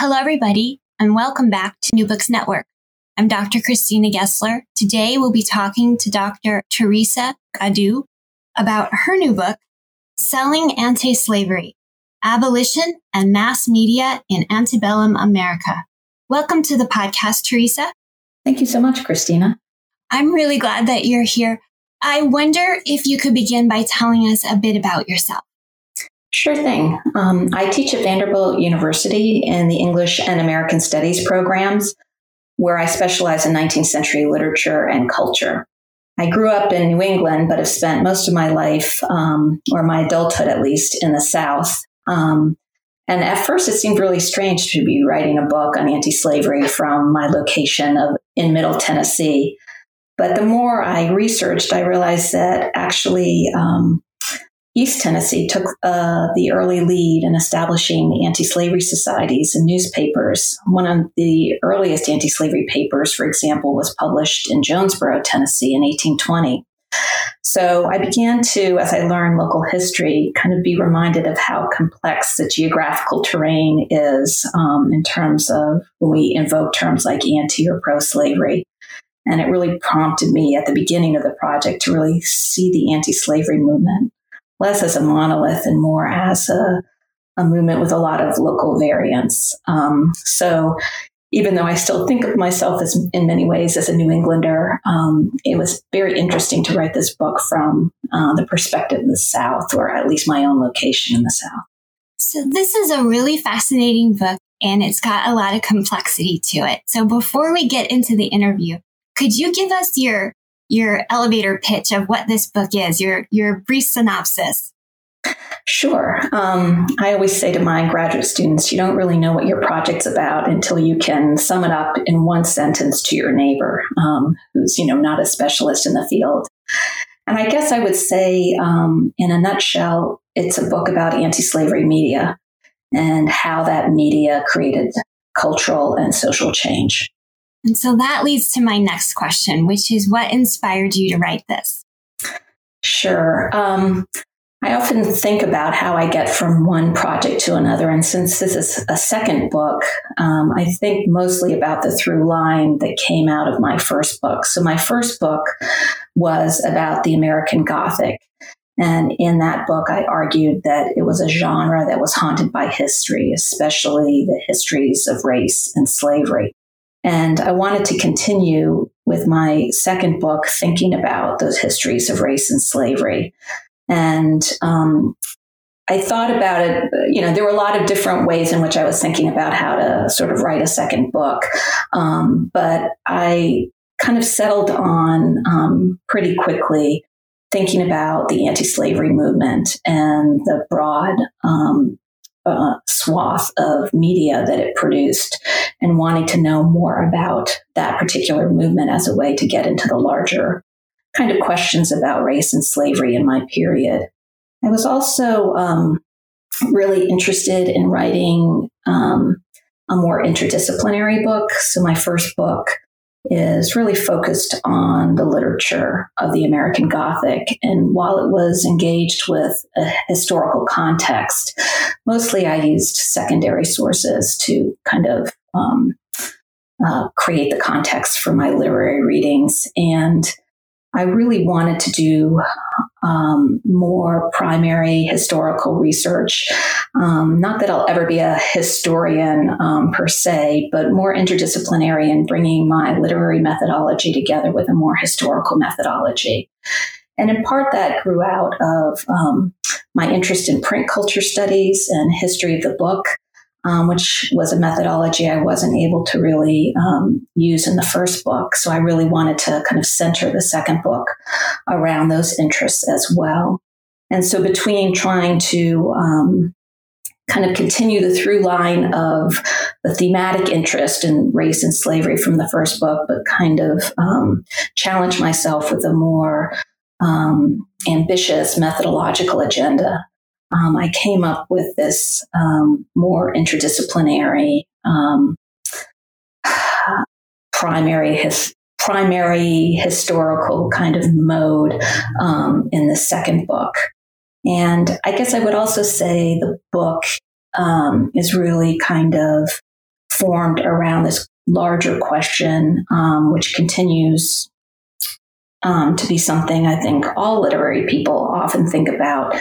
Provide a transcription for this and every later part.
Hello, everybody, and welcome back to New Books Network. I'm Dr. Christina Gessler. Today, we'll be talking to Dr. Teresa Goddu about her new book, Selling Anti-Slavery, Abolition and Mass Media in Antebellum America. Welcome to the podcast, Teresa. Thank you so much, Christina. I'm really glad that you're here. I wonder if you could begin by telling us a bit about yourself. Sure thing. Um, I teach at Vanderbilt University in the English and American Studies programs, where I specialize in 19th century literature and culture. I grew up in New England, but have spent most of my life, um, or my adulthood at least, in the South. Um, and at first, it seemed really strange to be writing a book on anti slavery from my location of, in Middle Tennessee. But the more I researched, I realized that actually um, East Tennessee took uh, the early lead in establishing anti slavery societies and newspapers. One of the earliest anti slavery papers, for example, was published in Jonesboro, Tennessee in 1820. So I began to, as I learned local history, kind of be reminded of how complex the geographical terrain is um, in terms of when we invoke terms like anti or pro slavery. And it really prompted me at the beginning of the project to really see the anti slavery movement less as a monolith and more as a, a movement with a lot of local variance. Um, so even though I still think of myself as in many ways as a New Englander, um, it was very interesting to write this book from uh, the perspective of the South, or at least my own location in the South. So this is a really fascinating book and it's got a lot of complexity to it. So before we get into the interview, could you give us your your elevator pitch of what this book is, your your brief synopsis. Sure. Um, I always say to my graduate students, you don't really know what your project's about until you can sum it up in one sentence to your neighbor, um, who's you know not a specialist in the field. And I guess I would say, um, in a nutshell, it's a book about anti-slavery media and how that media created cultural and social change. And so that leads to my next question, which is what inspired you to write this? Sure. Um, I often think about how I get from one project to another. And since this is a second book, um, I think mostly about the through line that came out of my first book. So, my first book was about the American Gothic. And in that book, I argued that it was a genre that was haunted by history, especially the histories of race and slavery. And I wanted to continue with my second book, thinking about those histories of race and slavery. And um, I thought about it, you know, there were a lot of different ways in which I was thinking about how to sort of write a second book. Um, but I kind of settled on um, pretty quickly thinking about the anti slavery movement and the broad um, uh, swath of media that it produced and wanting to know more about that particular movement as a way to get into the larger kind of questions about race and slavery in my period. I was also um, really interested in writing um, a more interdisciplinary book. So, my first book is really focused on the literature of the American Gothic. And while it was engaged with a historical context, mostly I used secondary sources to kind of um, uh, create the context for my literary readings. And I really wanted to do um, more primary historical research. Um, not that I'll ever be a historian um, per se, but more interdisciplinary in bringing my literary methodology together with a more historical methodology. And in part, that grew out of um, my interest in print culture studies and history of the book um, which was a methodology I wasn't able to really um, use in the first book. So I really wanted to kind of center the second book around those interests as well. And so between trying to um, kind of continue the through line of the thematic interest in race and slavery from the first book, but kind of um, challenge myself with a more um, ambitious methodological agenda. Um, I came up with this um, more interdisciplinary um, primary his, primary historical kind of mode um, in the second book. And I guess I would also say the book um, is really kind of formed around this larger question, um, which continues um, to be something I think all literary people often think about,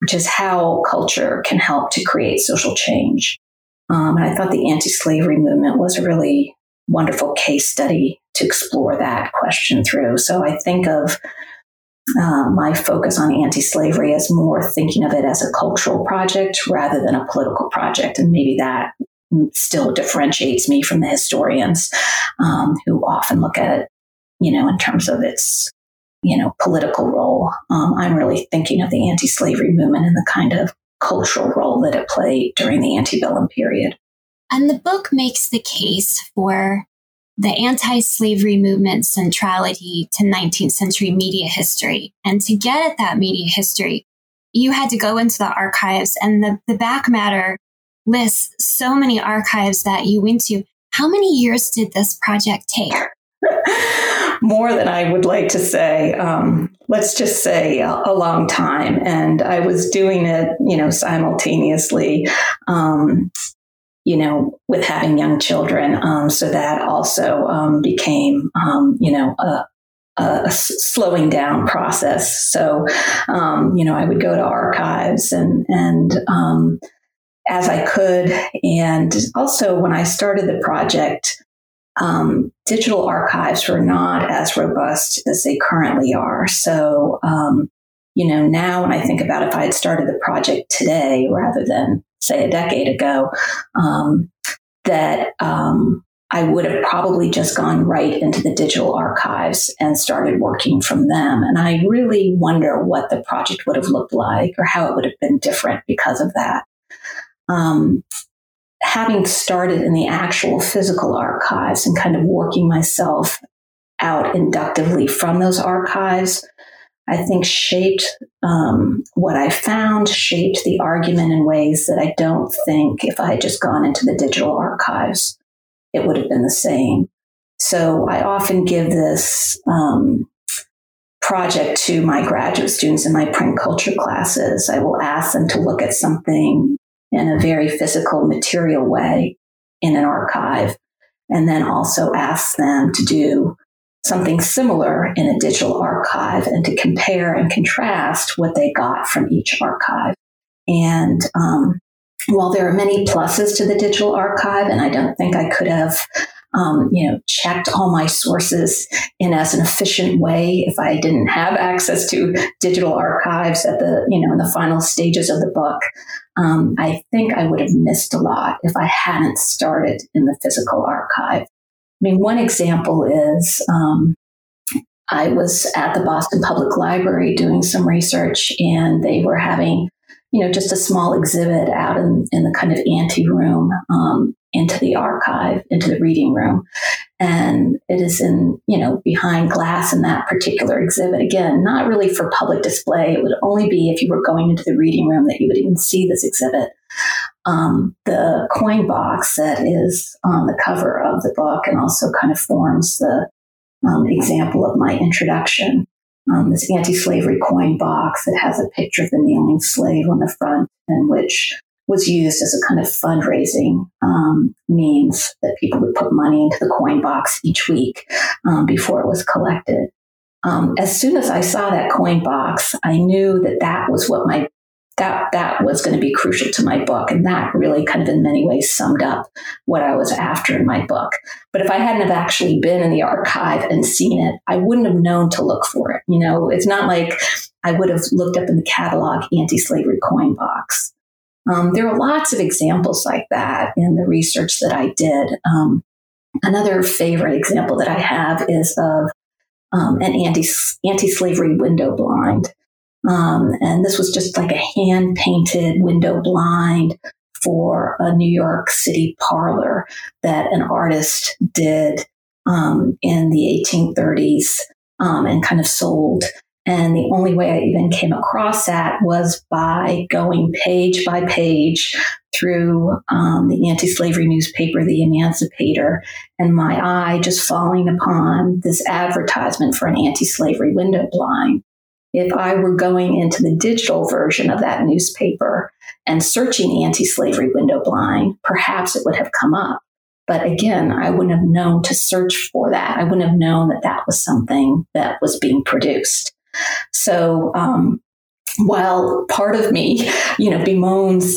which is how culture can help to create social change. Um, and I thought the anti slavery movement was a really wonderful case study to explore that question through. So I think of uh, my focus on anti slavery as more thinking of it as a cultural project rather than a political project. And maybe that still differentiates me from the historians um, who often look at it, you know, in terms of its, you know, political role. Um, I'm really thinking of the anti slavery movement and the kind of cultural role that it played during the antebellum period. And the book makes the case for the anti slavery movement's centrality to 19th century media history. And to get at that media history, you had to go into the archives, and the, the back matter lists so many archives that you went to. How many years did this project take? More than I would like to say. Um, let's just say a, a, long time. And I was doing it, you know, simultaneously um, you know, with having young children. Um, so that also um, became, um, you know, a, a, slowing down process. So, um, you know, I would go to archives and, and, as I could. And also when I started the project, um, digital archives were not as robust as they currently are. So, you know, now when I think about if I had started the project today rather than say a decade ago, um, that um, I would have probably just gone right into the digital archives and started working from them. And I really wonder what the project would have looked like or how it would have been different because of that. Um, having started in the actual physical archives and kind of working myself out inductively from those archives I think shaped um, what I found, shaped the argument in ways that I don't think if I had just gone into the digital archives, it would have been the same. So I often give this um, project to my graduate students in my print culture classes. I will ask them to look at something in a very physical, material way in an archive, and then also ask them to do something similar in a digital archive and to compare and contrast what they got from each archive. And um, while there are many pluses to the digital archive, and I don't think I could have, um, you know, checked all my sources in as an efficient way if I didn't have access to digital archives at the, you know, in the final stages of the book. Um, I think I would have missed a lot if I hadn't started in the physical archive. I mean, one example is um, I was at the Boston Public Library doing some research, and they were having, you know, just a small exhibit out in, in the kind of ante room um, into the archive, into the reading room. And it is in, you know, behind glass in that particular exhibit. Again, not really for public display. It would only be if you were going into the reading room that you would even see this exhibit um, the coin box that is on the cover of the book and also kind of forms the um, example of my introduction. Um, this anti slavery coin box that has a picture of the kneeling slave on the front and which was used as a kind of fundraising um, means that people would put money into the coin box each week um, before it was collected. Um, as soon as I saw that coin box, I knew that that was what my that that was going to be crucial to my book and that really kind of in many ways summed up what i was after in my book. But if i hadn't have actually been in the archive and seen it i wouldn't have known to look for it you know? It's not like i would have looked up in the catalog anti-slavery coin box. Um, there are lots of examples like that in the research that i did. Um, another favorite example that i have is of um, an anti anti-slavery window blind um, and this was just like a hand painted window blind for a New York City parlor that an artist did um, in the 1830s um, and kind of sold. And the only way I even came across that was by going page by page through um, the anti slavery newspaper, The Emancipator, and my eye just falling upon this advertisement for an anti slavery window blind. If I were going into the digital version of that newspaper and searching anti slavery window blind, perhaps it would have come up. But again, I wouldn't have known to search for that. I wouldn't have known that that was something that was being produced. So, um, while part of me, you know, bemoans,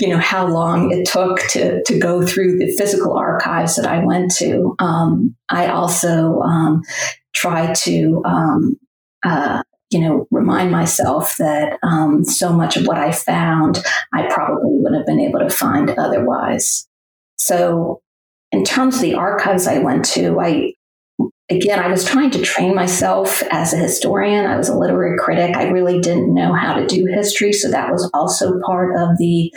you know, how long it took to, to go through the physical archives that I went to, um, I also um, try to, um, uh, you know, remind myself that um, so much of what I found, I probably wouldn't have been able to find otherwise. So, in terms of the archives I went to, I again, I was trying to train myself as a historian. I was a literary critic. I really didn't know how to do history. So that was also part of the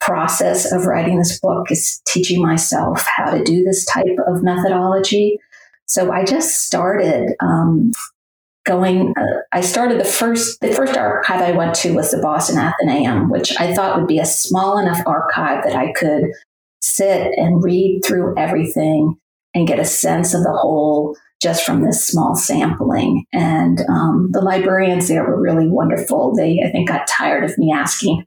process of writing this book is teaching myself how to do this type of methodology. So I just started um, going. Uh, I started the first the first archive I went to was the Boston Athenaeum, which I thought would be a small enough archive that I could sit and read through everything and get a sense of the whole just from this small sampling. And um, the librarians there were really wonderful. They, I think, got tired of me asking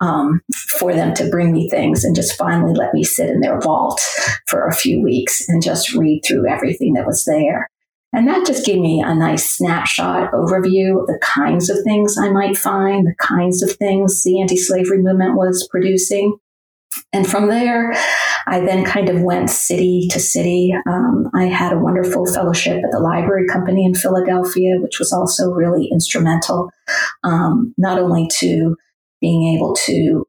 um, for them to bring me things and just finally let me sit in their vault for a few weeks and just read through everything that was there. And that just gave me a nice snapshot overview of the kinds of things I might find, the kinds of things the anti slavery movement was producing. And from there, I then kind of went city to city. Um, I had a wonderful fellowship at the Library Company in Philadelphia, which was also really instrumental, um, not only to being able to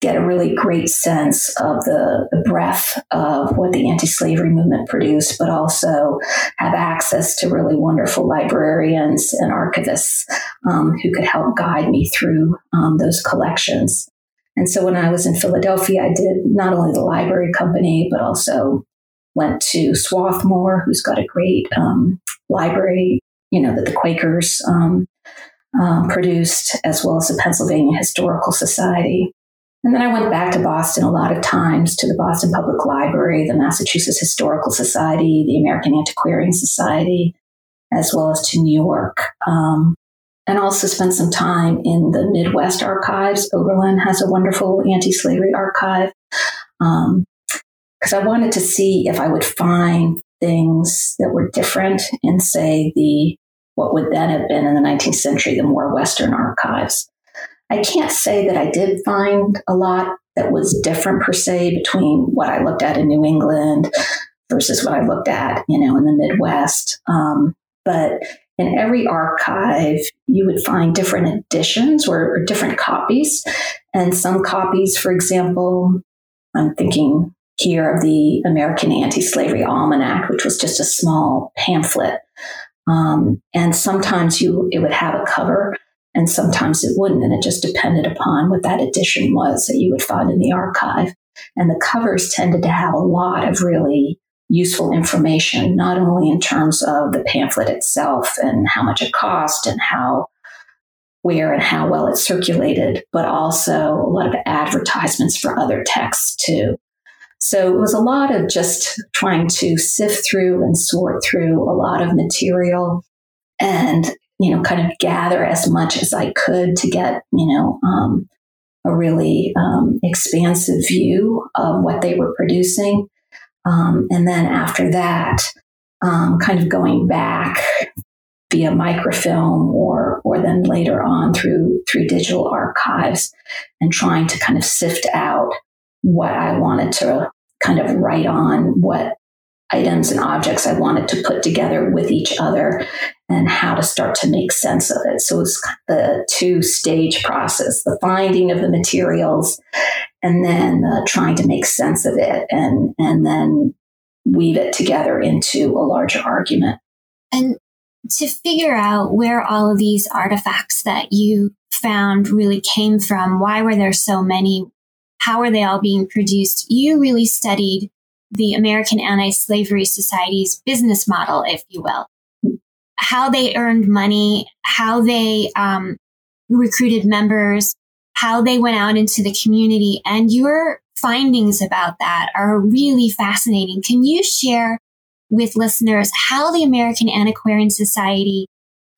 get a really great sense of the, breadth of what the anti-slavery movement produced, but also have access to really wonderful librarians and archivists um, who could help guide me through um, those collections. And so when I was in Philadelphia, I did not only the library company, but also went to Swarthmore, who's got a great um, library, you know, that the Quakers um, um, produced, as well as the Pennsylvania Historical Society. And then I went back to Boston a lot of times to the Boston Public Library, the Massachusetts Historical Society, the American Antiquarian Society, as well as to New York. Um, and also spent some time in the Midwest archives. Oberlin has a wonderful anti slavery archive. Because um, I wanted to see if I would find things that were different in, say, the what would then have been in the 19th century, the more Western archives. I can't say that I did find a lot that was different per se between what I looked at in New England versus what I looked at, you know, in the Midwest. Um, but in every archive, you would find different editions or, or different copies. And some copies, for example, I'm thinking here of the American Anti Slavery Almanac, which was just a small pamphlet. Um, and sometimes you it would have a cover and sometimes it wouldn't. And it just depended upon what that edition was that you would find in the archive. And the covers tended to have a lot of really useful information, not only in terms of the pamphlet itself and how much it cost and how, where and how well it circulated, but also a lot of advertisements for other texts too. So it was a lot of just trying to sift through and sort through a lot of material and, you know, kind of gather as much as I could to get, you know, um, a really um, expansive view of what they were producing. Um, and then after that, um, kind of going back via microfilm or or then later on through through digital archives and trying to kind of sift out what I wanted to kind of write on, what items and objects I wanted to put together with each other and how to start to make sense of it. So it's the two stage process, the finding of the materials and then uh, trying to make sense of it and, and then weave it together into a larger argument. And to figure out where all of these artifacts that you found really came from, why were there so many? how are they all being produced? You really studied the American Anti-Slavery Society's business model, if you will, how they earned money, how they um, recruited members, how they went out into the community, and your findings about that are really fascinating. Can you share with listeners how the American Antiquarian Society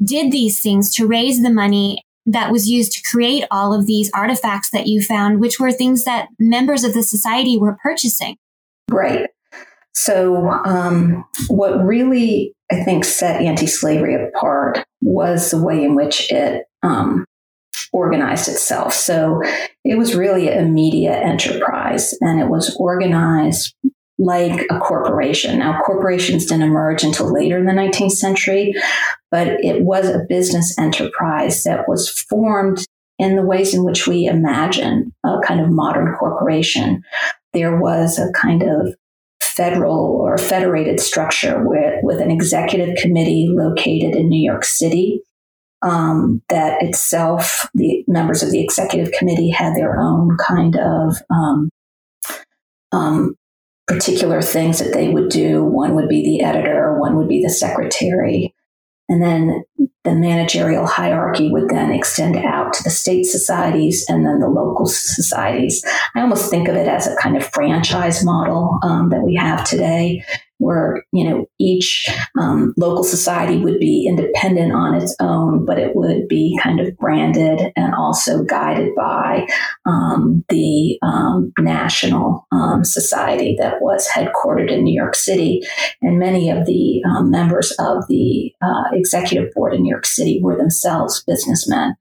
did these things to raise the money that was used to create all of these artifacts that you found, which were things that members of the society were purchasing? Right. So, um, what really I think set anti slavery apart was the way in which it um, organized itself. So, it was really a media enterprise and it was organized like a corporation. Now, corporations didn't emerge until later in the 19th century, but it was a business enterprise that was formed in the ways in which we imagine a kind of modern corporation. There was a kind of federal or federated structure with, with an executive committee located in New York City. Um, that itself, the members of the executive committee had their own kind of um, um, particular things that they would do. One would be the editor, one would be the secretary. And then the managerial hierarchy would then extend out to the state societies and then the local societies. I almost think of it as a kind of franchise model um, that we have today, where you know each um, local society would be independent on its own, but it would be kind of branded and also guided by um, the um, national um, society that was headquartered in New York City. And many of the um, members of the uh, executive board in New York City were themselves businessmen.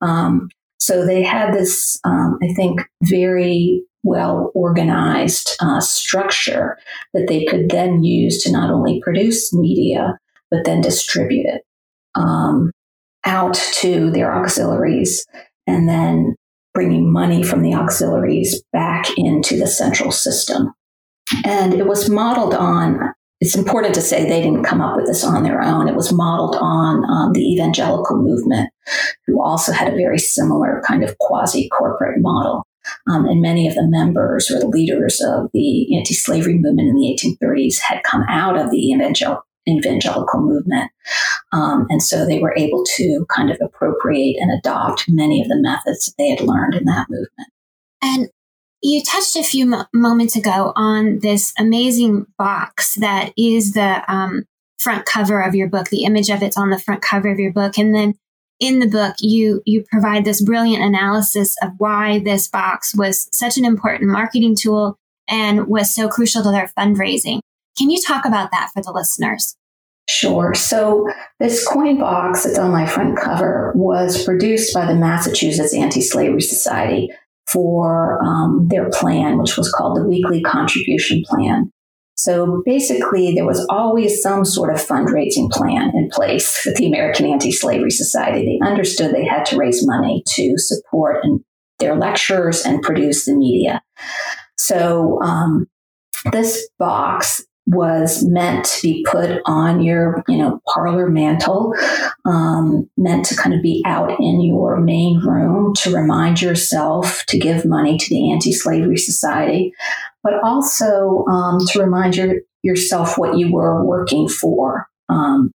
Um, so they had this, I think, very well organized uh, structure that they could then use to not only produce media, but then distribute it um, out to their auxiliaries and then bringing money from the auxiliaries back into the central system. And it was modeled on, it's important to say they didn't come up with this on their own. It was modeled on um, the evangelical movement, who also had a very similar kind of quasi corporate model. Um, and many of the members or the leaders of the anti slavery movement in the 1830s had come out of the evangel- evangelical movement. Um, and so they were able to kind of appropriate and adopt many of the methods that they had learned in that movement. And you touched a few mo- moments ago on this amazing box that is the um, front cover of your book. The image of it's on the front cover of your book. And then in the book, you you provide this brilliant analysis of why this box was such an important marketing tool and was so crucial to their fundraising. Can you talk about that for the listeners? Sure. So this coin box that's on my front cover was produced by the Massachusetts Anti-Slavery Society for um, their plan, which was called the Weekly Contribution Plan. So basically, there was always some sort of fundraising plan in place with the American Anti Slavery Society. They understood they had to raise money to support and their lectures and produce the media. So um, this box was meant to be put on your, you know, parlor mantel, um, meant to kind of be out in your main room to remind yourself to give money to the Anti-Slavery Society, but also um, to remind your, yourself what you were working for. Um,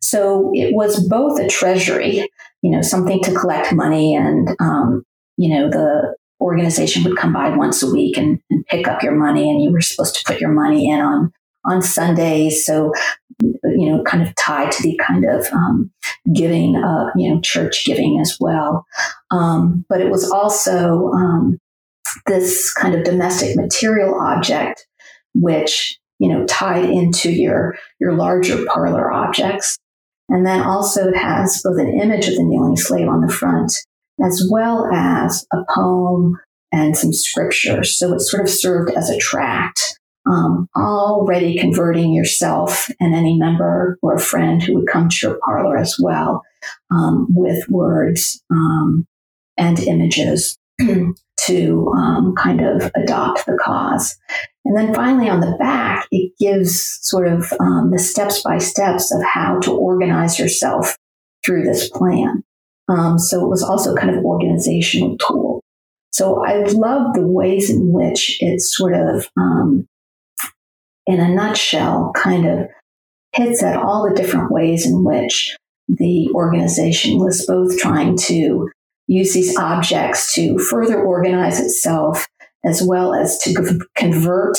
so it was both a treasury, you know, something to collect money and, um, you know, the organization would come by once a week and, and, pick up your money and you were supposed to put your money in on on Sundays. So, you know, kind of tied to the kind of um, giving, uh, you know, church giving as well. Um, but it was also um, this kind of domestic material object, which, you know, tied into your, your larger parlor objects. And then also it has both an image of the kneeling slave on the front, as well as a poem and some scripture. So it sort of served as a tract um, already converting yourself and any member or friend who would come to your parlor as well um, with words um, and images to um, kind of adopt the cause. And then finally, on the back, it gives sort of um, the steps by steps of how to organize yourself through this plan. Um, so it was also kind of organizational tool. So I love the ways in which it sort of, um, in a nutshell, kind of hits at all the different ways in which the organization was both trying to use these objects to further organize itself as well as to convert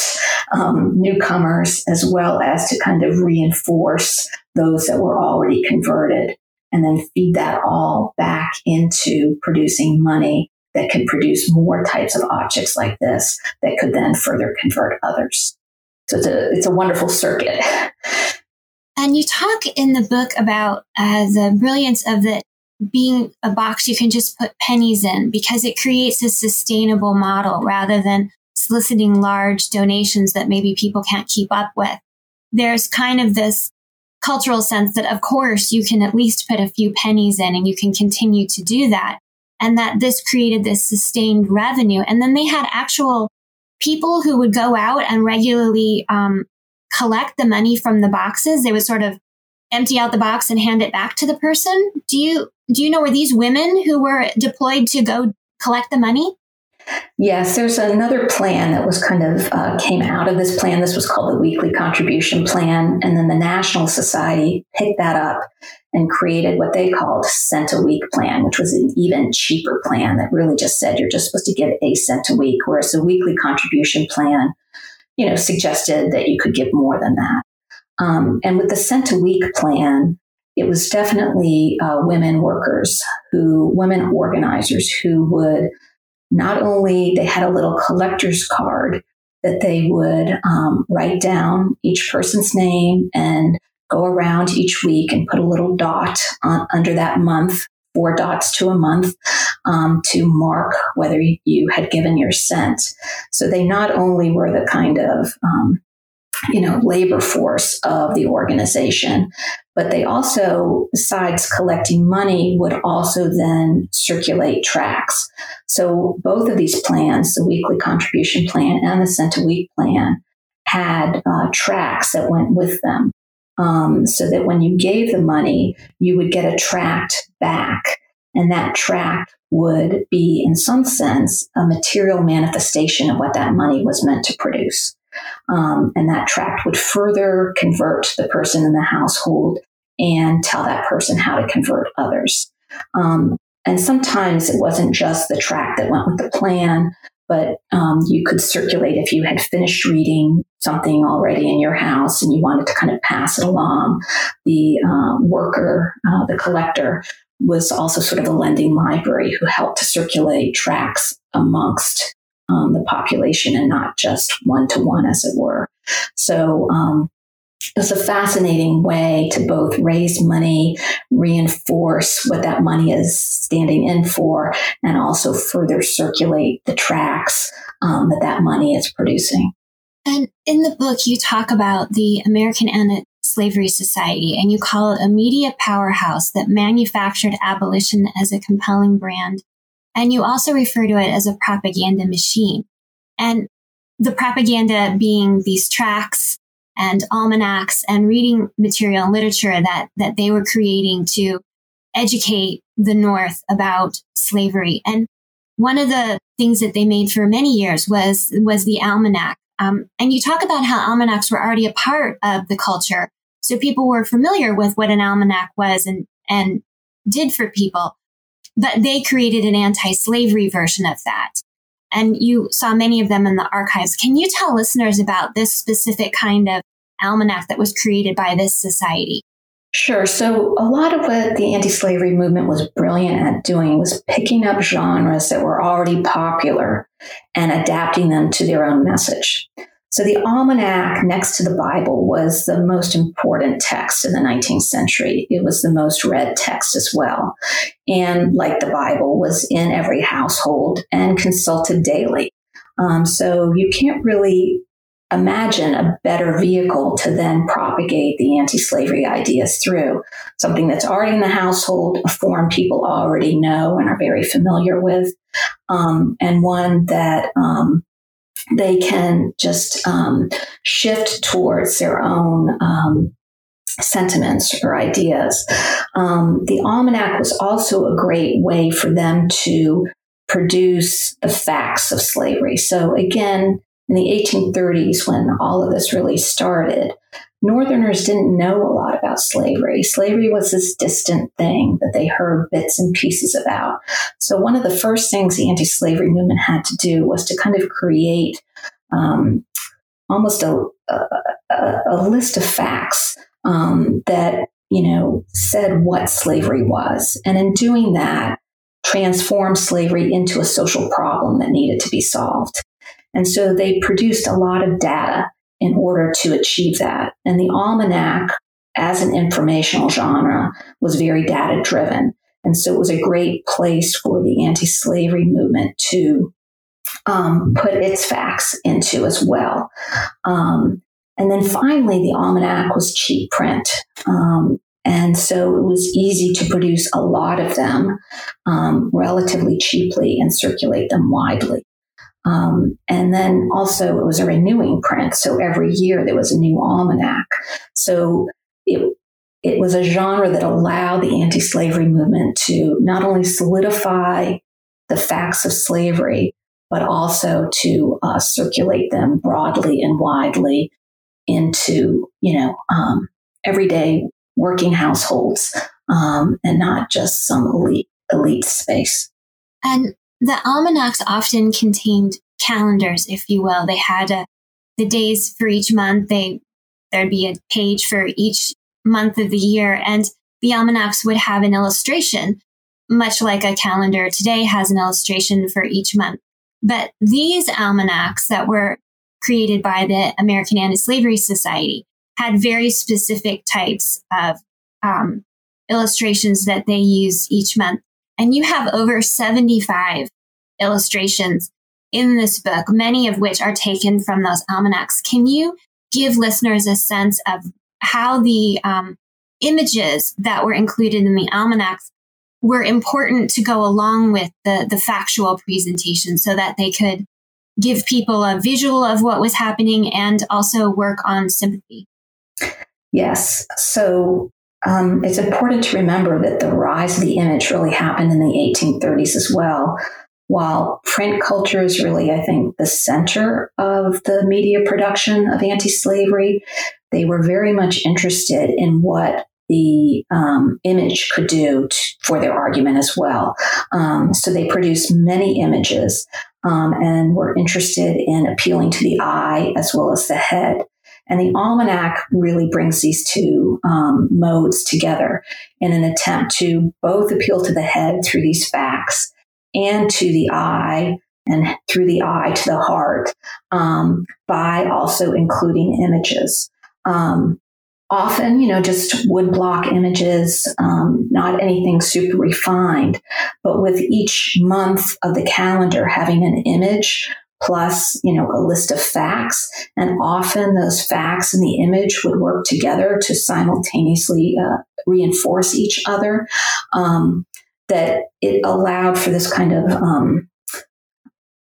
um, newcomers, as well as to kind of reinforce those that were already converted, and then feed that all back into producing money that could produce more types of objects like this that could then further convert others. So it's a, it's a wonderful circuit. And you talk in the book about uh, the brilliance of the being a box you can just put pennies in because it creates a sustainable model rather than soliciting large donations that maybe people can't keep up with. There's kind of this cultural sense that, of course, you can at least put a few pennies in and you can continue to do that. And that this created this sustained revenue. And then they had actual people who would go out and regularly um, collect the money from the boxes. They would sort of empty out the box and hand it back to the person. Do you do you know were these women who were deployed to go collect the money? Yes, there's another plan that was kind of uh, came out of this plan. This was called the Weekly Contribution Plan, and then the National Society picked that up and created what they called Cent a Week Plan, which was an even cheaper plan that really just said you're just supposed to give a cent a week, whereas the Weekly Contribution Plan, you know, suggested that you could give more than that. Um, and with the Cent a Week Plan, it was definitely uh, women workers who, women organizers who would not only, they had a little collector's card that they would um, write down each person's name and go around each week and put a little dot on, under that month, four dots to a month, um, to mark whether you had given your cent. So they not only were the kind of um, you know, labor force of the organization. But they also, besides collecting money, would also then circulate tracts. So both of these plans, the weekly contribution plan and the cent a week plan, had uh, tracts that went with them. Um, so that when you gave the money, you would get a tract back. And that tract would be, in some sense, a material manifestation of what that money was meant to produce. Um, and that tract would further convert the person in the household and tell that person how to convert others. Um, and sometimes it wasn't just the tract that went with the plan, but um, you could circulate if you had finished reading something already in your house and you wanted to kind of pass it along. The uh, worker, uh, the collector, was also sort of a lending library who helped to circulate tracts amongst um, the population and not just one to one, as it were. So um, it's a fascinating way to both raise money, reinforce what that money is standing in for, and also further circulate the tracts um, that that money is producing. And in the book, you talk about the American Anti Slavery Society, and you call it a media powerhouse that manufactured abolition as a compelling brand and you also refer to it as a propaganda machine. And the propaganda being these tracts and almanacs and reading material and literature that, that they were creating to educate the North about slavery. And one of the things that they made for many years was, was the almanac. Um, and you talk about how almanacs were already a part of the culture. So people were familiar with what an almanac was and, and did for people but they created an anti-slavery version of that. And you saw many of them in the archives. Can you tell listeners about this specific kind of almanac that was created by this society? Sure. So, a lot of what the anti slavery movement was brilliant at doing was picking up genres that were already popular and adapting them to their own message. So the almanac next to the Bible was the most important text in the 19th century. It was the most read text as well. And like the Bible was in every household and consulted daily. Um, so you can't really imagine a better vehicle to then propagate the anti-slavery ideas through something that's already in the household, a form people already know and are very familiar with, um, and one that um, they can just um, shift towards their own um, sentiments or ideas. Um, the almanac was also a great way for them to produce the facts of slavery. So again, in the 1830s, when all of this really started, Northerners didn't know a lot about slavery. Slavery was this distant thing that they heard bits and pieces about. So, one of the first things the anti slavery movement had to do was to kind of create um, almost a, a, a, list of facts um, that, you know, said what slavery was. And in doing that, transform slavery into a social problem that needed to be solved. And so they produced a lot of data in order to achieve that. And the almanac, as an informational genre, was very data driven. And so it was a great place for the anti slavery movement to um, put its facts into as well. Um, and then finally, the almanac was cheap print. Um, and so it was easy to produce a lot of them um, relatively cheaply and circulate them widely. Um, and then also it was a renewing print. So every year there was a new almanac. So it, it was a genre that allowed the anti slavery movement to not only solidify the facts of slavery, but also to uh, circulate them broadly and widely into, you know, um, everyday working households um, and not just some elite elite space. And the almanacs often contained calendars, if you will. They had a, the days for each month. They there'd be a page for each month of the year, and the almanacs would have an illustration, much like a calendar today has an illustration for each month. But these almanacs that were created by the American Anti-Slavery Society had very specific types of um, illustrations that they used each month. And you have over 75 illustrations in this book, many of which are taken from those almanacs. Can you give listeners a sense of how the um, images that were included in the almanacs were important to go along with the, the factual presentation so that they could give people a visual of what was happening and also work on sympathy? Yes. So um, it's important to remember that the rise of the image really happened in the 1830s as well. While print culture is really, I think, the center of the media production of anti slavery, they were very much interested in what the um, image could do for their argument as well. Um, so they produced many images um, and were interested in appealing to the eye as well as the head. And the almanac really brings these two um, modes together in an attempt to both appeal to the head through these facts and to the eye and through the eye to the heart um, by also including images. Um, often, you know, just woodblock images, um, not anything super refined, but with each month of the calendar having an image plus, you know, a list of facts. And often those facts and the image would work together to simultaneously uh, reinforce each other. Um, that it allowed for this kind of um,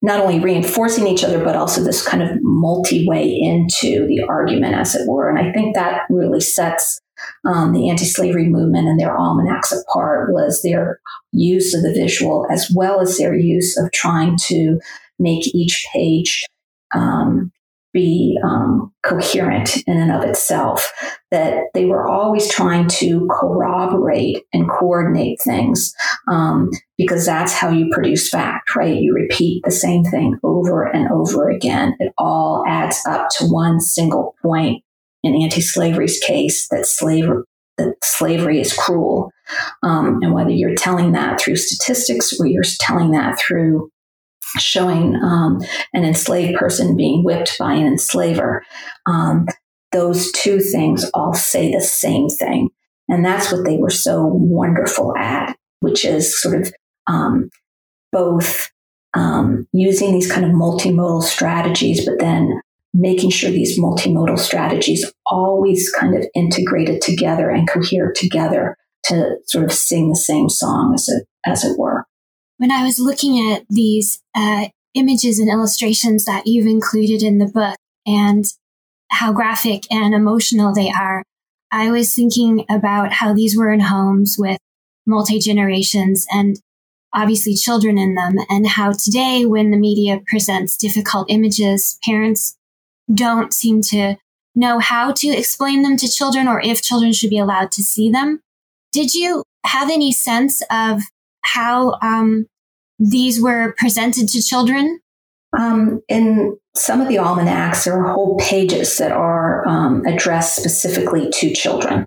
not only reinforcing each other, but also this kind of multi way into the argument, as it were. And I think that really sets um, the anti-slavery movement and their almanacs apart was their use of the visual as well as their use of trying to make each page um, be um, coherent in and of itself, that they were always trying to corroborate and coordinate things um, because that's how you produce fact, right? You repeat the same thing over and over again. It all adds up to one single point in anti slavery's case that slavery. That slavery is cruel. Um, and whether you're telling that through statistics or you're telling that through showing um, an enslaved person being whipped by an enslaver. Um, those two things all say the same thing. And that's what they were so wonderful at, which is sort of um, both um, using these kind of multimodal strategies, but then making sure these multimodal strategies always kind of integrated together and cohere together to sort of sing the same song as it, as it were when I was looking at these uh, images and illustrations that you've included in the book and how graphic and emotional they are, I was thinking about how these were in homes with multi generations and obviously children in them and how today when the media presents difficult images, parents don't seem to know how to explain them to children or if children should be allowed to see them. Did you have any sense of how um, these were presented to children? Um, in some of the almanacs, there are whole pages that are um, addressed specifically to children.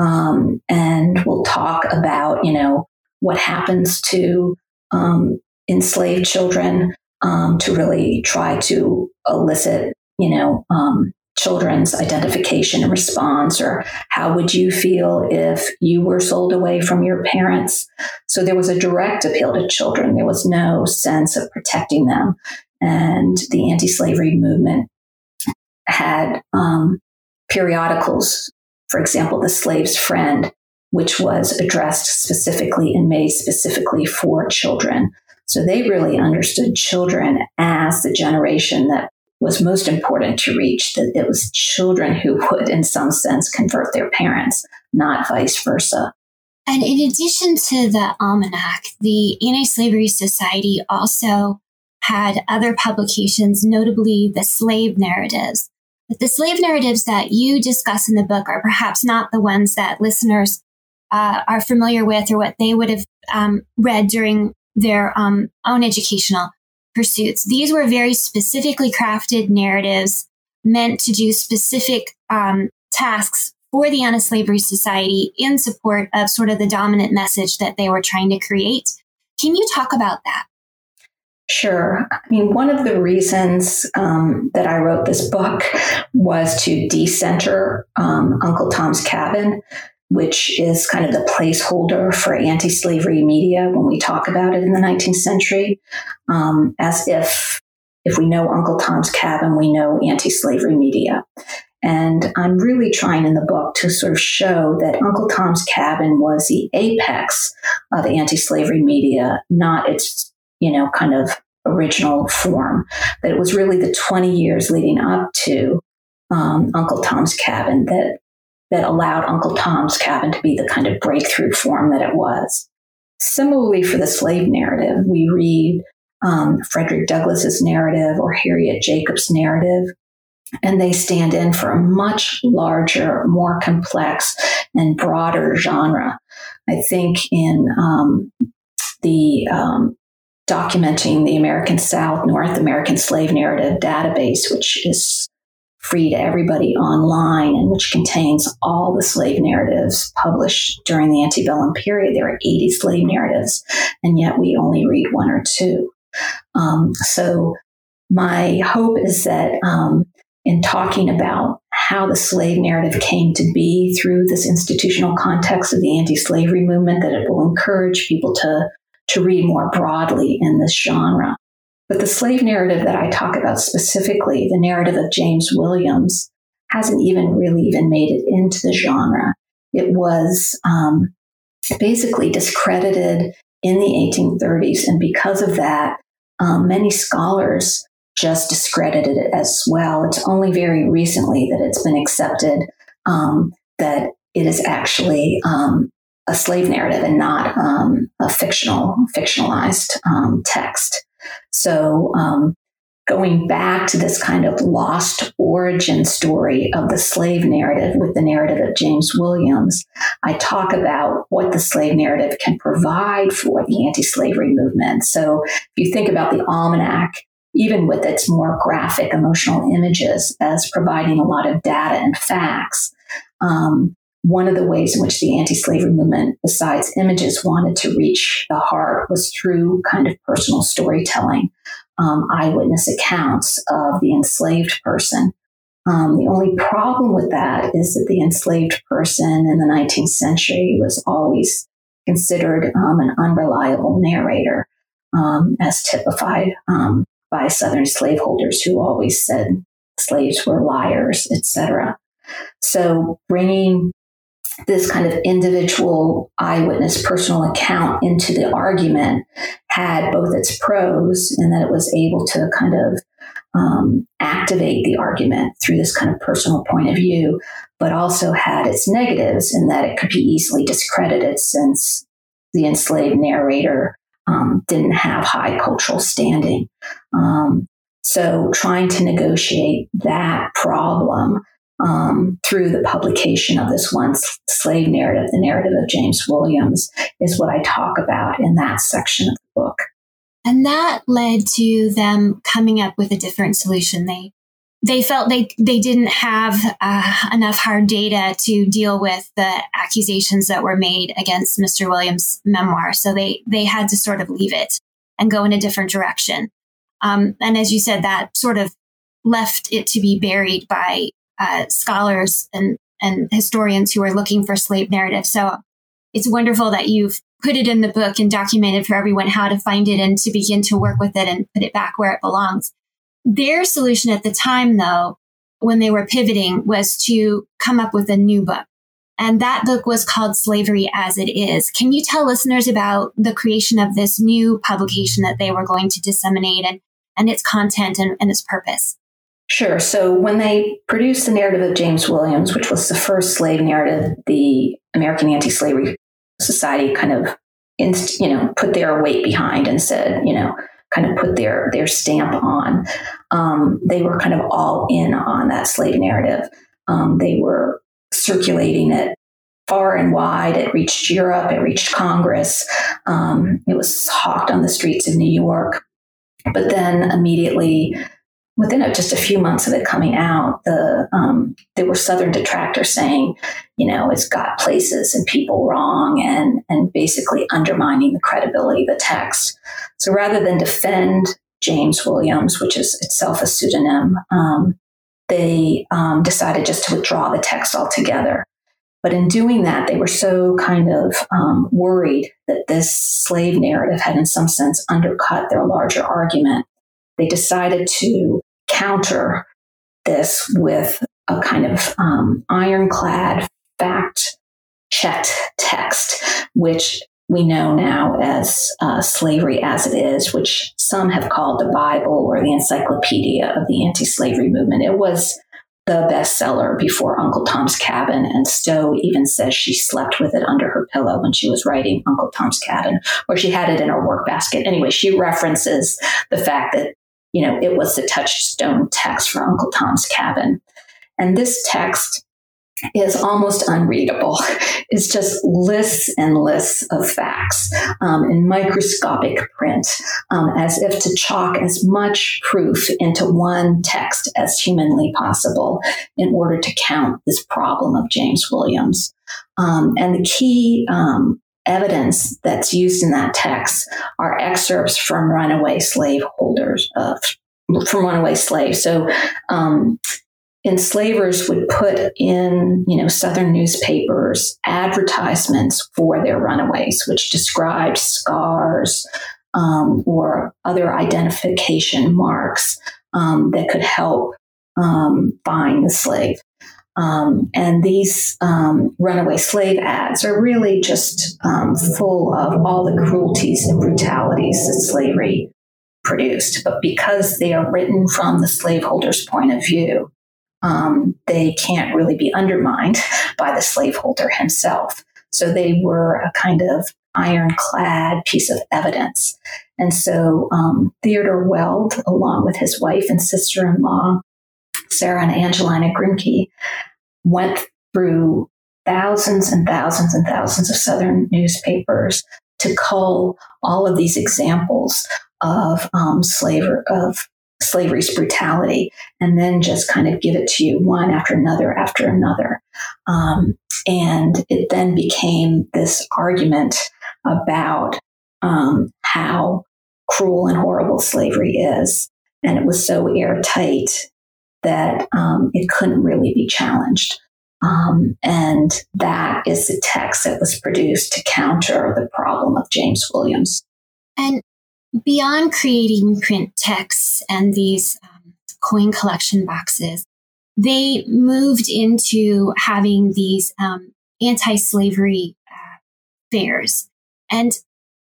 Um, and we'll talk about, you know, what happens to um, enslaved children um, to really try to elicit, you know, um, children's identification and response, or how would you feel if you were sold away from your parents? So there was a direct appeal to children. There was no sense of protecting them. And the anti slavery movement had um, periodicals, for example, The Slave's Friend, which was addressed specifically and made specifically for children. So they really understood children as the generation that was most important to reach, that it was children who would, in some sense, convert their parents, not vice versa. And in addition to the almanac, the Anti Slavery Society also had other publications, notably the slave narratives. But the slave narratives that you discuss in the book are perhaps not the ones that listeners uh, are familiar with or what they would have um, read during their um, own educational pursuits. These were very specifically crafted narratives meant to do specific um, tasks for the Anti Slavery Society in support of sort of the dominant message that they were trying to create. Can you talk about that? Sure. I mean, one of the reasons um, that I wrote this book was to decenter um, Uncle Tom's Cabin which is kind of the placeholder for anti slavery media when we talk about it in the 19th century, um, as if if we know Uncle Tom's Cabin, we know anti slavery media. And I'm really trying in the book to sort of show that Uncle Tom's Cabin was the apex of anti slavery media, not its, you know, kind of original form. That it was really the 20 years leading up to um, Uncle Tom's Cabin that that allowed Uncle Tom's Cabin to be the kind of breakthrough form that it was. Similarly, for the slave narrative, we read um, Frederick Douglass's narrative or Harriet Jacobs' narrative, and they stand in for a much larger, more complex, and broader genre. I think in um, the um, documenting the American South North American slave narrative database, which is free to everybody online and which contains all the slave narratives published during the antebellum period. There are 80 slave narratives, and yet we only read one or two. Um, so, my hope is that um, in talking about how the slave narrative came to be through this institutional context of the anti slavery movement, that it will encourage people to, to read more broadly in this genre. But the slave narrative that I talk about specifically, the narrative of James Williams, hasn't even really even made it into the genre. It was um, basically discredited in the 1830s. And because of that, um, many scholars just discredited it as well. It's only very recently that it's been accepted um, that it is actually um, a slave narrative and not um, a fictional, fictionalized um, text. So, um, going back to this kind of lost origin story of the slave narrative with the narrative of James Williams, I talk about what the slave narrative can provide for the anti slavery movement. So, if you think about the almanac, even with its more graphic emotional images as providing a lot of data and facts, um, one of the ways in which the anti slavery movement, besides images, wanted to reach the heart was through kind of personal storytelling, um, eyewitness accounts of the enslaved person. Um, the only problem with that is that the enslaved person in the 19th century was always considered um, an unreliable narrator, um, as typified um, by Southern slaveholders who always said slaves were liars, etc. So bringing this kind of individual eyewitness personal account into the argument had both its pros in that it was able to kind of um, activate the argument through this kind of personal point of view, but also had its negatives in that it could be easily discredited since the enslaved narrator um, didn't have high cultural standing. Um, so trying to negotiate that problem um, through the publication of this one slave narrative, the narrative of James Williams, is what I talk about in that section of the book. And that led to them coming up with a different solution. They they felt they they didn't have uh, enough hard data to deal with the accusations that were made against Mr. Williams' memoir, so they they had to sort of leave it and go in a different direction. Um, and as you said, that sort of left it to be buried by uh, scholars and and historians who are looking for slave narratives. So it's wonderful that you've put it in the book and documented for everyone how to find it and to begin to work with it and put it back where it belongs. Their solution at the time, though, when they were pivoting, was to come up with a new book. And that book was called Slavery as It Is. Can you tell listeners about the creation of this new publication that they were going to disseminate and, and its content and, and its purpose? Sure. So when they produced the narrative of James Williams, which was the first slave narrative, the American Anti-Slavery Society kind of, inst- you know, put their weight behind and said, you know, kind of put their their stamp on. Um, they were kind of all in on that slave narrative. Um, they were circulating it far and wide. It reached Europe. It reached Congress. Um, it was hawked on the streets of New York. But then immediately, within just a few months of it coming out, the um, there were Southern detractors saying, you know, it's got places and people wrong, and and basically undermining the credibility of the text. So rather than defend James Williams, which is itself a pseudonym, um, they um, decided just to withdraw the text altogether. But in doing that, they were so kind of um, worried that this slave narrative had, in some sense, undercut their larger argument. They decided to counter this with a kind of um, ironclad fact checked text, which we know now as uh, slavery as it is, which some have called the Bible or the encyclopedia of the anti slavery movement. It was the bestseller before Uncle Tom's Cabin, and Stowe even says she slept with it under her pillow when she was writing Uncle Tom's Cabin, or she had it in her work basket. Anyway, she references the fact that you know it was the touchstone text for Uncle Tom's Cabin, and this text is almost unreadable. It's just lists and lists of facts um, in microscopic print, um, as if to chalk as much proof into one text as humanly possible in order to count this problem of James Williams. Um, and the key um, evidence that's used in that text are excerpts from runaway slave holders, uh, from runaway slaves. So, um, enslavers would put in, you know, Southern newspapers advertisements for their runaways, which described scars um, or other identification marks um, that could help um, find the slave. Um, and these um, runaway slave ads are really just um, full of all the cruelties and brutalities that slavery produced. But because they are written from the slaveholder's point of view, um, they can't really be undermined by the slaveholder himself. So they were a kind of ironclad piece of evidence. And so um, Theodore Weld, along with his wife and sister in law, Sarah and Angelina Grimke, went through thousands and thousands and thousands of Southern newspapers to cull all of these examples of um, slavery, of slavery's brutality and then just kind of give it to you one after another after another. Um, and it then became this argument about um, how cruel and horrible slavery is. And it was so airtight that um, it couldn't really be challenged. Um, and that is the text that was produced to counter the problem of James Williams. And beyond creating print texts and these um, coin collection boxes, they moved into having these um, anti-slavery uh, fairs. And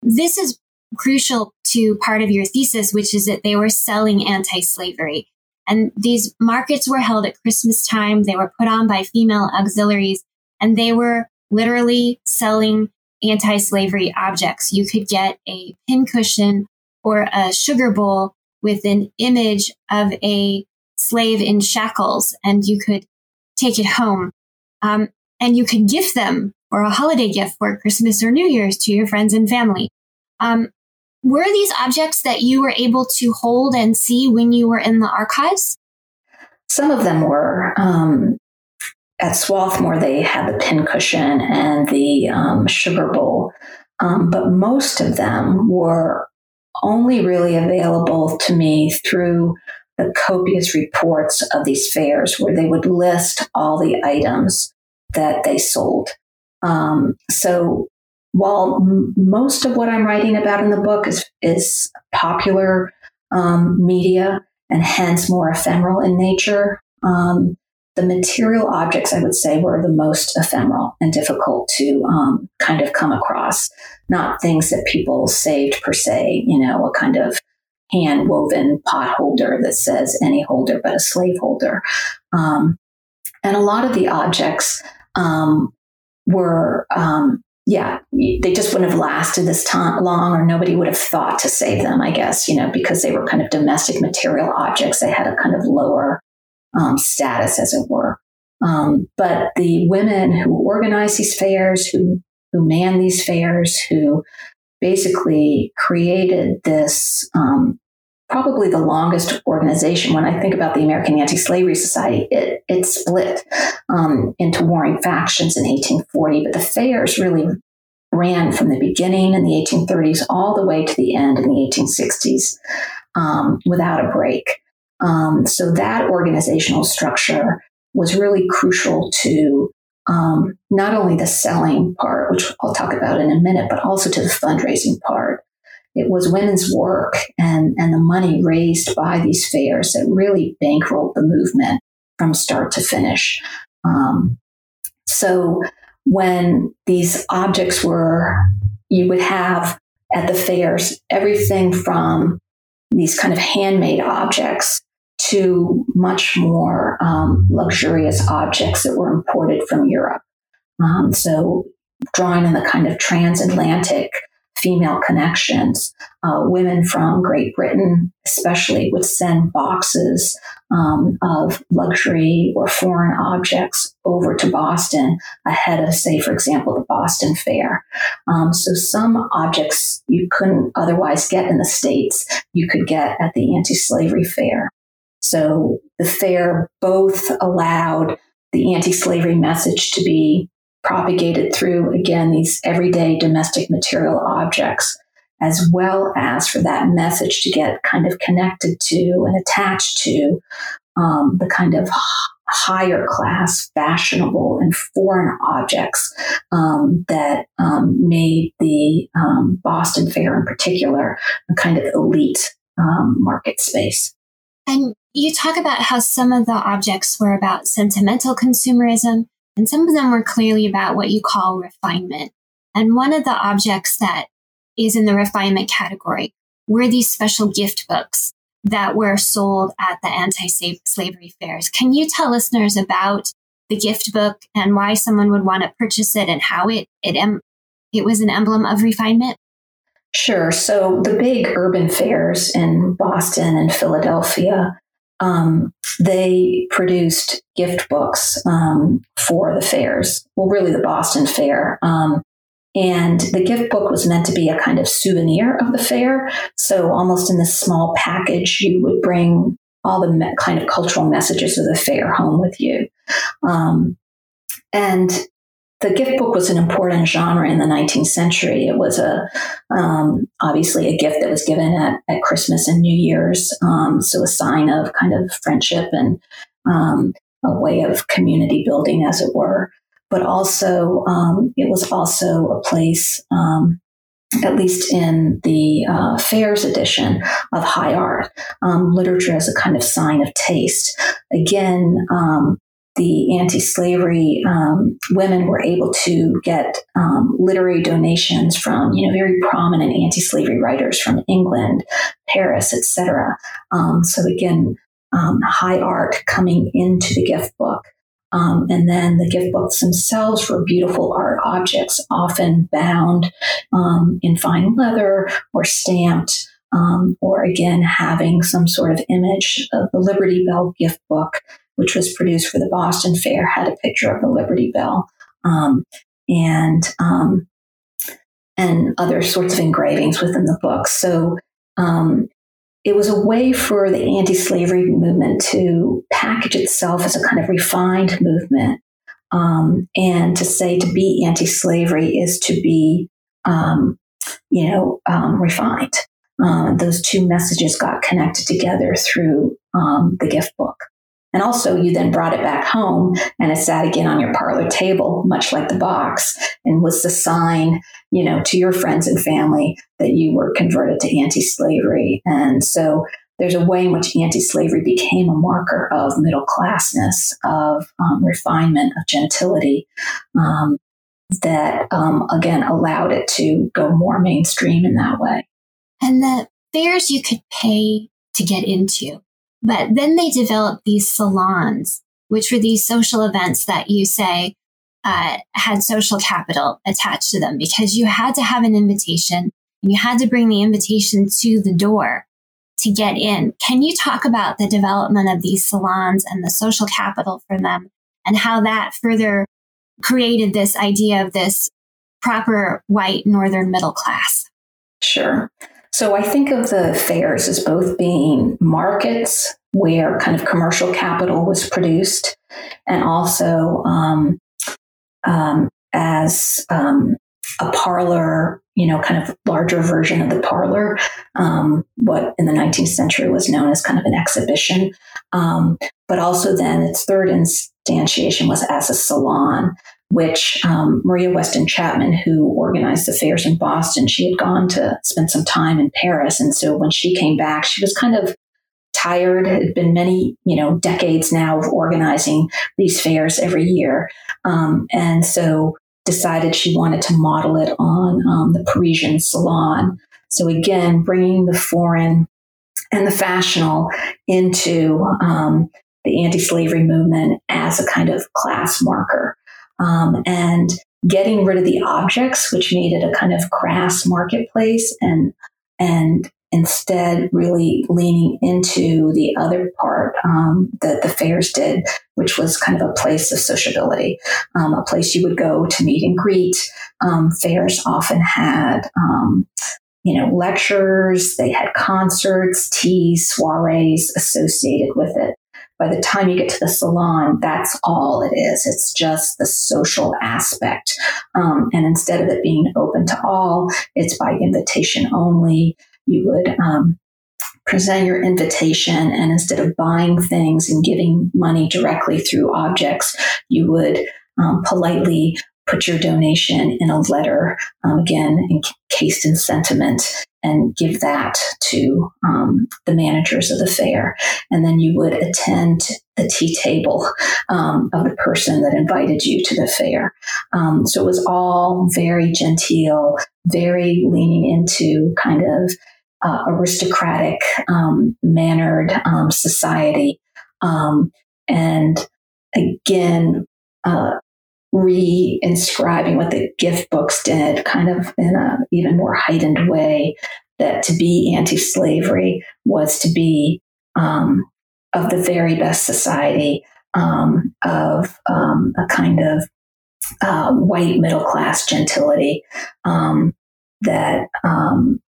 this is crucial to part of your thesis, which is that they were selling anti-slavery. And these markets were held at Christmas time. They were put on by female auxiliaries and they were literally selling anti slavery objects. You could get a pincushion or a sugar bowl with an image of a slave in shackles, and you could take it home. Um, and you could gift them or a holiday gift for Christmas or New Year's to your friends and family. Um, were these objects that you were able to hold and see when you were in the archives? Some of them were. Um, at Swarthmore, they had the pincushion and the um, sugar bowl, um, but most of them were only really available to me through the copious reports of these fairs where they would list all the items that they sold. Um, so while m- most of what I'm writing about in the book is, is popular um, media and hence more ephemeral in nature, um, the material objects I would say were the most ephemeral and difficult to um, kind of come across. Not things that people saved per se, you know, a kind of hand woven pot holder that says any holder but a slave holder. Um, and a lot of the objects um, were, um, yeah, they just wouldn't have lasted this time long, or nobody would have thought to save them, I guess, you know, because they were kind of domestic material objects. They had a kind of lower um, status, as it were. Um, but the women who organize these fairs, who who man these fairs, who basically created this um, probably the longest organization. When I think about the American Anti-Slavery Society, it, it split um, into warring factions in 1840, but the fairs really ran from the beginning in the 1830s all the way to the end in the 1860s um, without a break. Um, so that organizational structure was really crucial to um, not only the selling part, which I'll talk about in a minute, but also to the fundraising part it was women's work and, and the money raised by these fairs that really bankrolled the movement from start to finish. Um, so when these objects were, you would have at the fairs everything from these kind of handmade objects to much more um, luxurious objects that were imported from Europe. Um, so drawing in the kind of transatlantic female connections. Uh, women from Great Britain, especially, would send boxes um, of luxury or foreign objects over to Boston ahead of, say, for example, the Boston Fair. Um, so some objects you couldn't otherwise get in the States, you could get at the anti slavery fair. So the fair both allowed the anti slavery message to be propagated through, again, these everyday domestic material objects, as well as for that message to get kind of connected to and attached to um, the kind of higher class, fashionable, and foreign objects um, that um, made the um, Boston Fair in particular a kind of elite um, market space. And you talk about how some of the objects were about sentimental consumerism and some of them were clearly about what you call refinement. And one of the objects that is in the refinement category were these special gift books that were sold at the anti slavery fairs. Can you tell listeners about the gift book and why someone would want to purchase it and how it, it, it was an emblem of refinement? Sure. So the big urban fairs in Boston and Philadelphia um, they produced gift books um, for the fairs. Well, really, the Boston Fair. Um, and the gift book was meant to be a kind of souvenir of the fair. So, almost in this small package, you would bring all the me- kind of cultural messages of the fair home with you. Um, and the gift book was an important genre in the 19th century. It was a um, obviously a gift that was given at, at Christmas and New Year's, um, so a sign of kind of friendship and um, a way of community building, as it were. But also, um, it was also a place um, at least in the uh, Fairs edition of high art, um, literature as a kind of sign of taste. Again, the anti-slavery um, women were able to get um, literary donations from you know very prominent anti-slavery writers from England, Paris, etc. Um, so again, um, high art coming into the gift book. Um, and then the gift books themselves were beautiful art objects, often bound um, in fine leather or stamped, um, or again having some sort of image of the Liberty Bell gift book, which was produced for the Boston Fair, had a picture of the Liberty Bell. Um, and um, and other sorts of engravings within the book. So um, it was a way for the anti slavery movement to package itself as a kind of refined movement. Um, and to say to be anti slavery is to be, um, you know, um, refined. Um, those two messages got connected together through the gift book. And also, you then brought it back home and it sat again on your parlor table, much like the box, and was the sign, you know, to your friends and family that you were converted to anti slavery. And so there's a way in which anti slavery became a marker of middle classness, of um, refinement, of gentility. Um, that um, again allowed it to go more mainstream in that way. And the fairs you could pay to get into but then they developed these salons, which were these social events that you say uh, had social capital attached to them because you had to have an invitation and you had to bring the invitation to the door to get in. Can you talk about the development of these salons and the social capital for them and how that further created this idea of this proper white northern middle class? Sure. So I think of the fairs as both being markets where kind of commercial capital was produced and also um, um, as um, a parlor, you know, kind of larger version of the parlor, um, what in the 19th century was known as kind of an exhibition. Um, but also then its third instantiation was as a salon which um, Maria Weston Chapman, who organized the fairs in Boston, she had gone to spend some time in Paris. And so when she came back, she was kind of tired. It had been many, you know, decades now of organizing these fairs every year. Um, and so decided she wanted to model it on um, the Parisian salon. So again, bringing the foreign and the fashionable into um, the anti-slavery movement as a kind of class marker um, and getting rid of the objects, which made it a kind of crass marketplace, and and instead really leaning into the other part um, that the fairs did, which was kind of a place of sociability, um, a place you would go to meet and greet. Um, fairs often had um, you know, lectures, they had concerts, teas, soirees associated with it by the time you get to the salon, that's all it is. It's just the social aspect. Um, and instead of it being open to all, it's by invitation only. You would um, present your invitation, and instead of buying things and giving money directly through objects, you would um, politely put your donation in a letter, um, again, encased in sentiment, and give that to um, the managers of the fair. And then you would attend the tea table um, of the person that invited you to the fair. Um, so it was all very genteel, very leaning into kind of uh, aristocratic, um, mannered um, society. Um, and again, uh, re-inscribing what the gift books did kind of in a even more heightened way that to be anti-slavery was to be um, of the very best society um, of um, a kind of uh, white middle class gentility um, that um,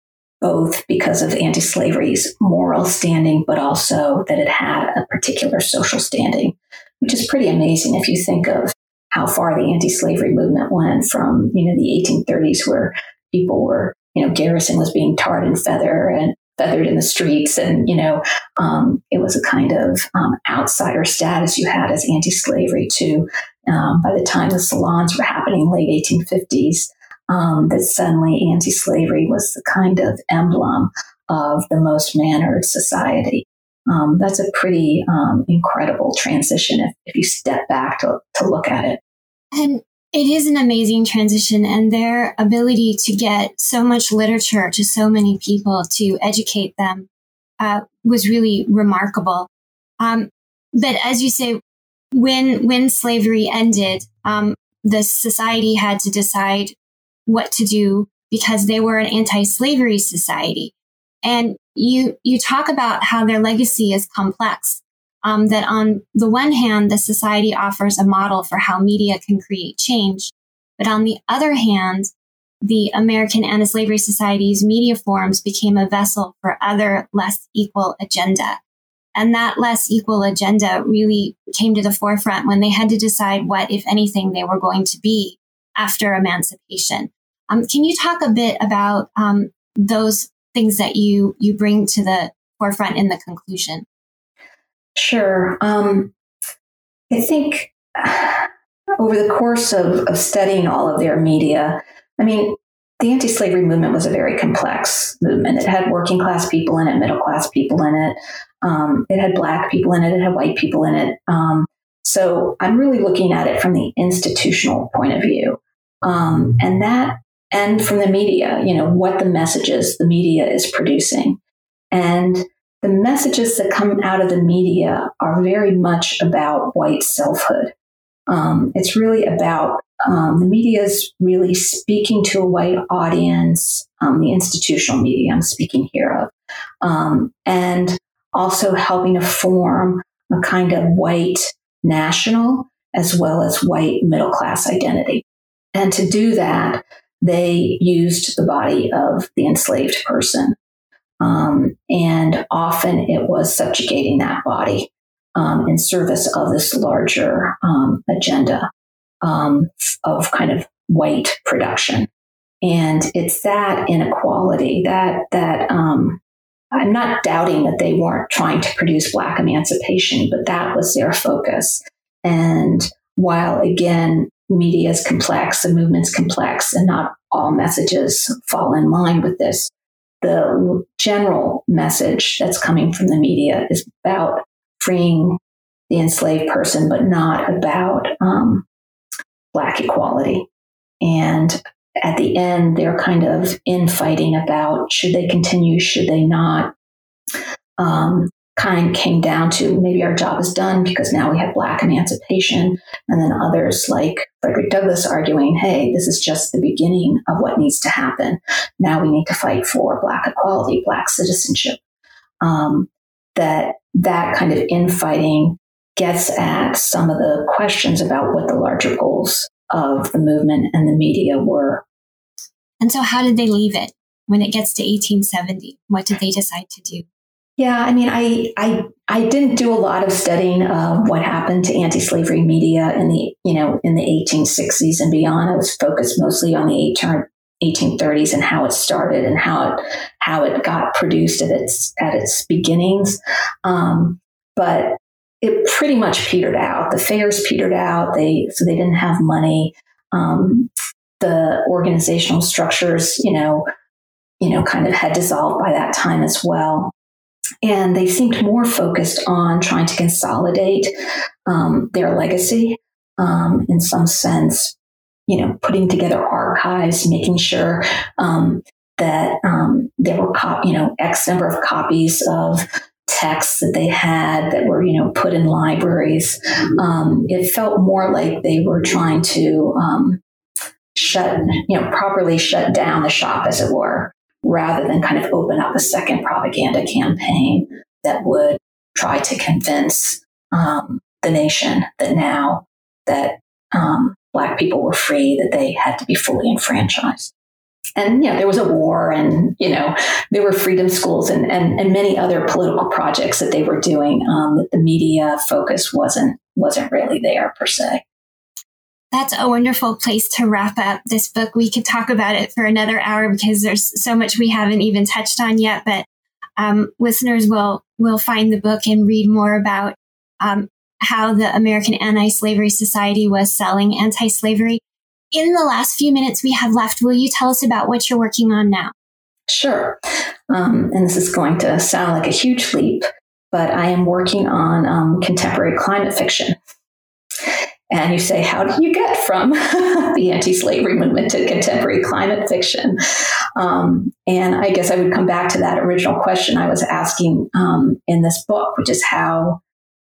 both because of anti-slavery's moral standing but also that it had a particular social standing which is pretty amazing if you think of how far the anti-slavery movement went from, you know, the 1830s where people were, you know, Garrison was being tarred and feather and feathered in the streets. And, you know, um, it was a kind of um, outsider status you had as anti-slavery to, um, by the time the salons were happening, late 1850s, um, that suddenly anti-slavery was the kind of emblem of the most mannered society um, that's a pretty um, incredible transition if, if you step back to, to look at it. And it is an amazing transition, and their ability to get so much literature to so many people to educate them uh, was really remarkable. Um, but as you say, when when slavery ended, um, the society had to decide what to do because they were an anti-slavery society. And you you talk about how their legacy is complex. Um, that on the one hand, the society offers a model for how media can create change, but on the other hand, the American Anti-Slavery Society's media forms became a vessel for other less equal agenda. And that less equal agenda really came to the forefront when they had to decide what, if anything, they were going to be after emancipation. Um, can you talk a bit about um, those things that you you bring to the forefront in the conclusion? Sure. Um, I think over the course of, of studying all of their media, I mean, the anti slavery movement was a very complex movement. It had working class people in it, middle class people in it, um, it had black people in it, it had white people in it. Um, so I'm really looking at it from the institutional point of view. Um, and that, and from the media, you know, what the messages the media is producing. And the messages that come out of the media are very much about white selfhood. Um, it's really about um, the media is really speaking to a white audience, um, the institutional media I'm speaking here of, um, and also helping to form a kind of white national as well as white middle class identity. And to do that, they used the body of the enslaved person. Um, and often it was subjugating that body um, in service of this larger um, agenda um, of kind of white production. And it's that inequality that that um, I'm not doubting that they weren't trying to produce Black emancipation, but that was their focus. And while again, media is complex, the movement's complex, and not all messages fall in line with this, the general message that's coming from the media is about freeing the enslaved person, but not about um, Black equality. And at the end, they're kind of infighting about should they continue, should they not. Um, kind came down to maybe our job is done because now we have Black emancipation. And then others like Frederick Douglass arguing, hey, this is just the beginning of what needs to happen. Now we need to fight for Black equality, Black citizenship. Um, that that kind of infighting gets at some of the questions about what the larger goals of the movement and the media were. And so, how did they leave it when it gets to 1870? What did they decide to do? Yeah, I mean, I I I didn't do a lot of studying of what happened to anti-slavery media in the you know in the 1860s and beyond. I was focused mostly on the 1830s and how it started and how it how it got produced at its at its beginnings. Um, but it pretty much petered out. The fairs petered out. They so they didn't have money. Um, the organizational structures, you know, you know, kind of had dissolved by that time as well. And they seemed more focused on trying to consolidate um, their legacy um, in some sense, you know, putting together archives, making sure um, that um, there were, you know, X number of copies of texts that they had that were, you know, put in libraries. Um, it felt more like they were trying to um, shut, you know, properly shut down the shop, as it were, rather than kind of open up a second propaganda campaign that would try to convince um, the nation that now that um, Black people were free, that they had to be fully enfranchised. And know there was a war and you know there were freedom schools and, and, and many other political projects that they were doing um, that the media focus wasn't wasn't really there per se that's a wonderful place to wrap up this book we could talk about it for another hour because there's so much we haven't even touched on yet but um, listeners will will find the book and read more about um, how the american anti-slavery society was selling anti-slavery in the last few minutes we have left, will you tell us about what you're working on now? Sure. Um, and this is going to sound like a huge leap, but I am working on um, contemporary climate fiction. And you say, how do you get from the anti slavery movement to contemporary climate fiction? Um, and I guess I would come back to that original question I was asking um, in this book, which is how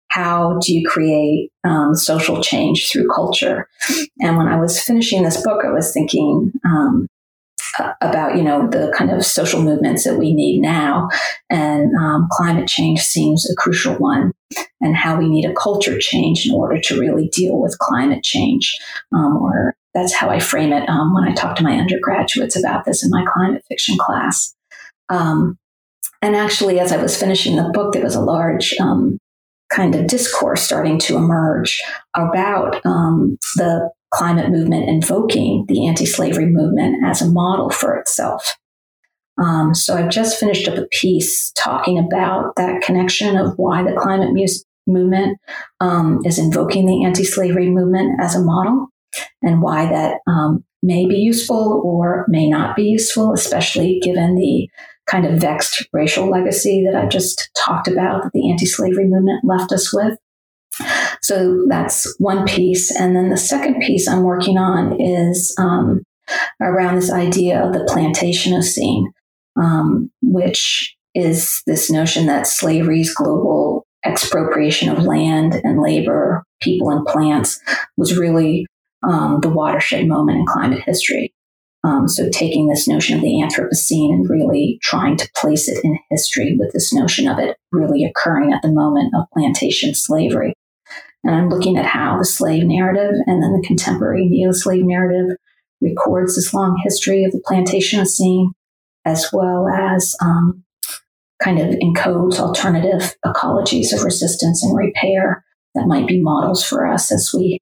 how do you create um, social change through culture? And when I was finishing this book, I was thinking um, about you know the kind of social movements that we need now, and um, climate change seems a crucial one, and how we need a culture change in order to really deal with climate change. Um, or that's how I frame it um, when I talk to my undergraduates about this in my climate fiction class. Um, and actually, as I was finishing the book, there was a large um, kind of discourse starting to emerge about um, the climate movement invoking the anti slavery movement as a model for itself. Um, so I've just finished up a piece talking about that connection of why the climate mu- movement um, is invoking the anti slavery movement as a model and why that um, may be useful or may not be useful, especially given the kind of vexed racial legacy that I just talked about that the anti slavery movement left us with. So that's one piece. And then the second piece I'm working on is um, around this idea of the plantationocene, um, which is this notion that slavery's global expropriation of land and labor, people and plants was really um, the watershed moment in climate history. Um, so taking this notion of the Anthropocene and really trying to place it in history with this notion of it really occurring at the moment of plantation slavery. And I'm looking at how the slave narrative and then the contemporary neo-slave narrative records this long history of the plantationocene, as well as um, kind of encodes alternative ecologies of resistance and repair that might be models for us as we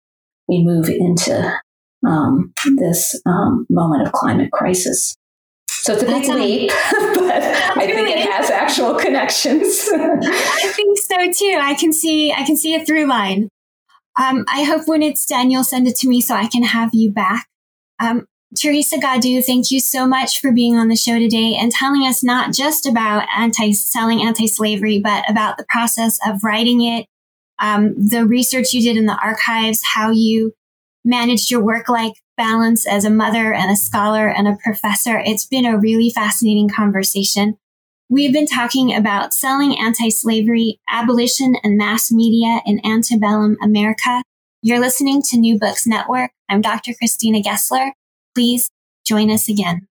we move into um, this um, moment of climate crisis. So it's a big leap, but I think it has actual connections. I think so too. I can see I can see a through line. Um, I hope when it's done, you'll send it to me so I can have you back. Um, Teresa Goddu, thank you so much for being on the show today and telling us not just about anti selling anti-slavery, but about the process of writing it, um, the research you did in the archives, how you managed your work life balance as a mother and a scholar and a professor. It's been a really fascinating conversation. We've been talking about selling anti-slavery, abolition, and mass media in antebellum America. You're listening to New Books Network. I'm Dr. Christina Gessler. Please join us again.